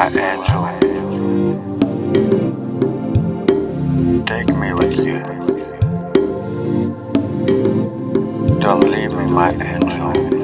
my angel. Take me with you. Don't leave me, my angel.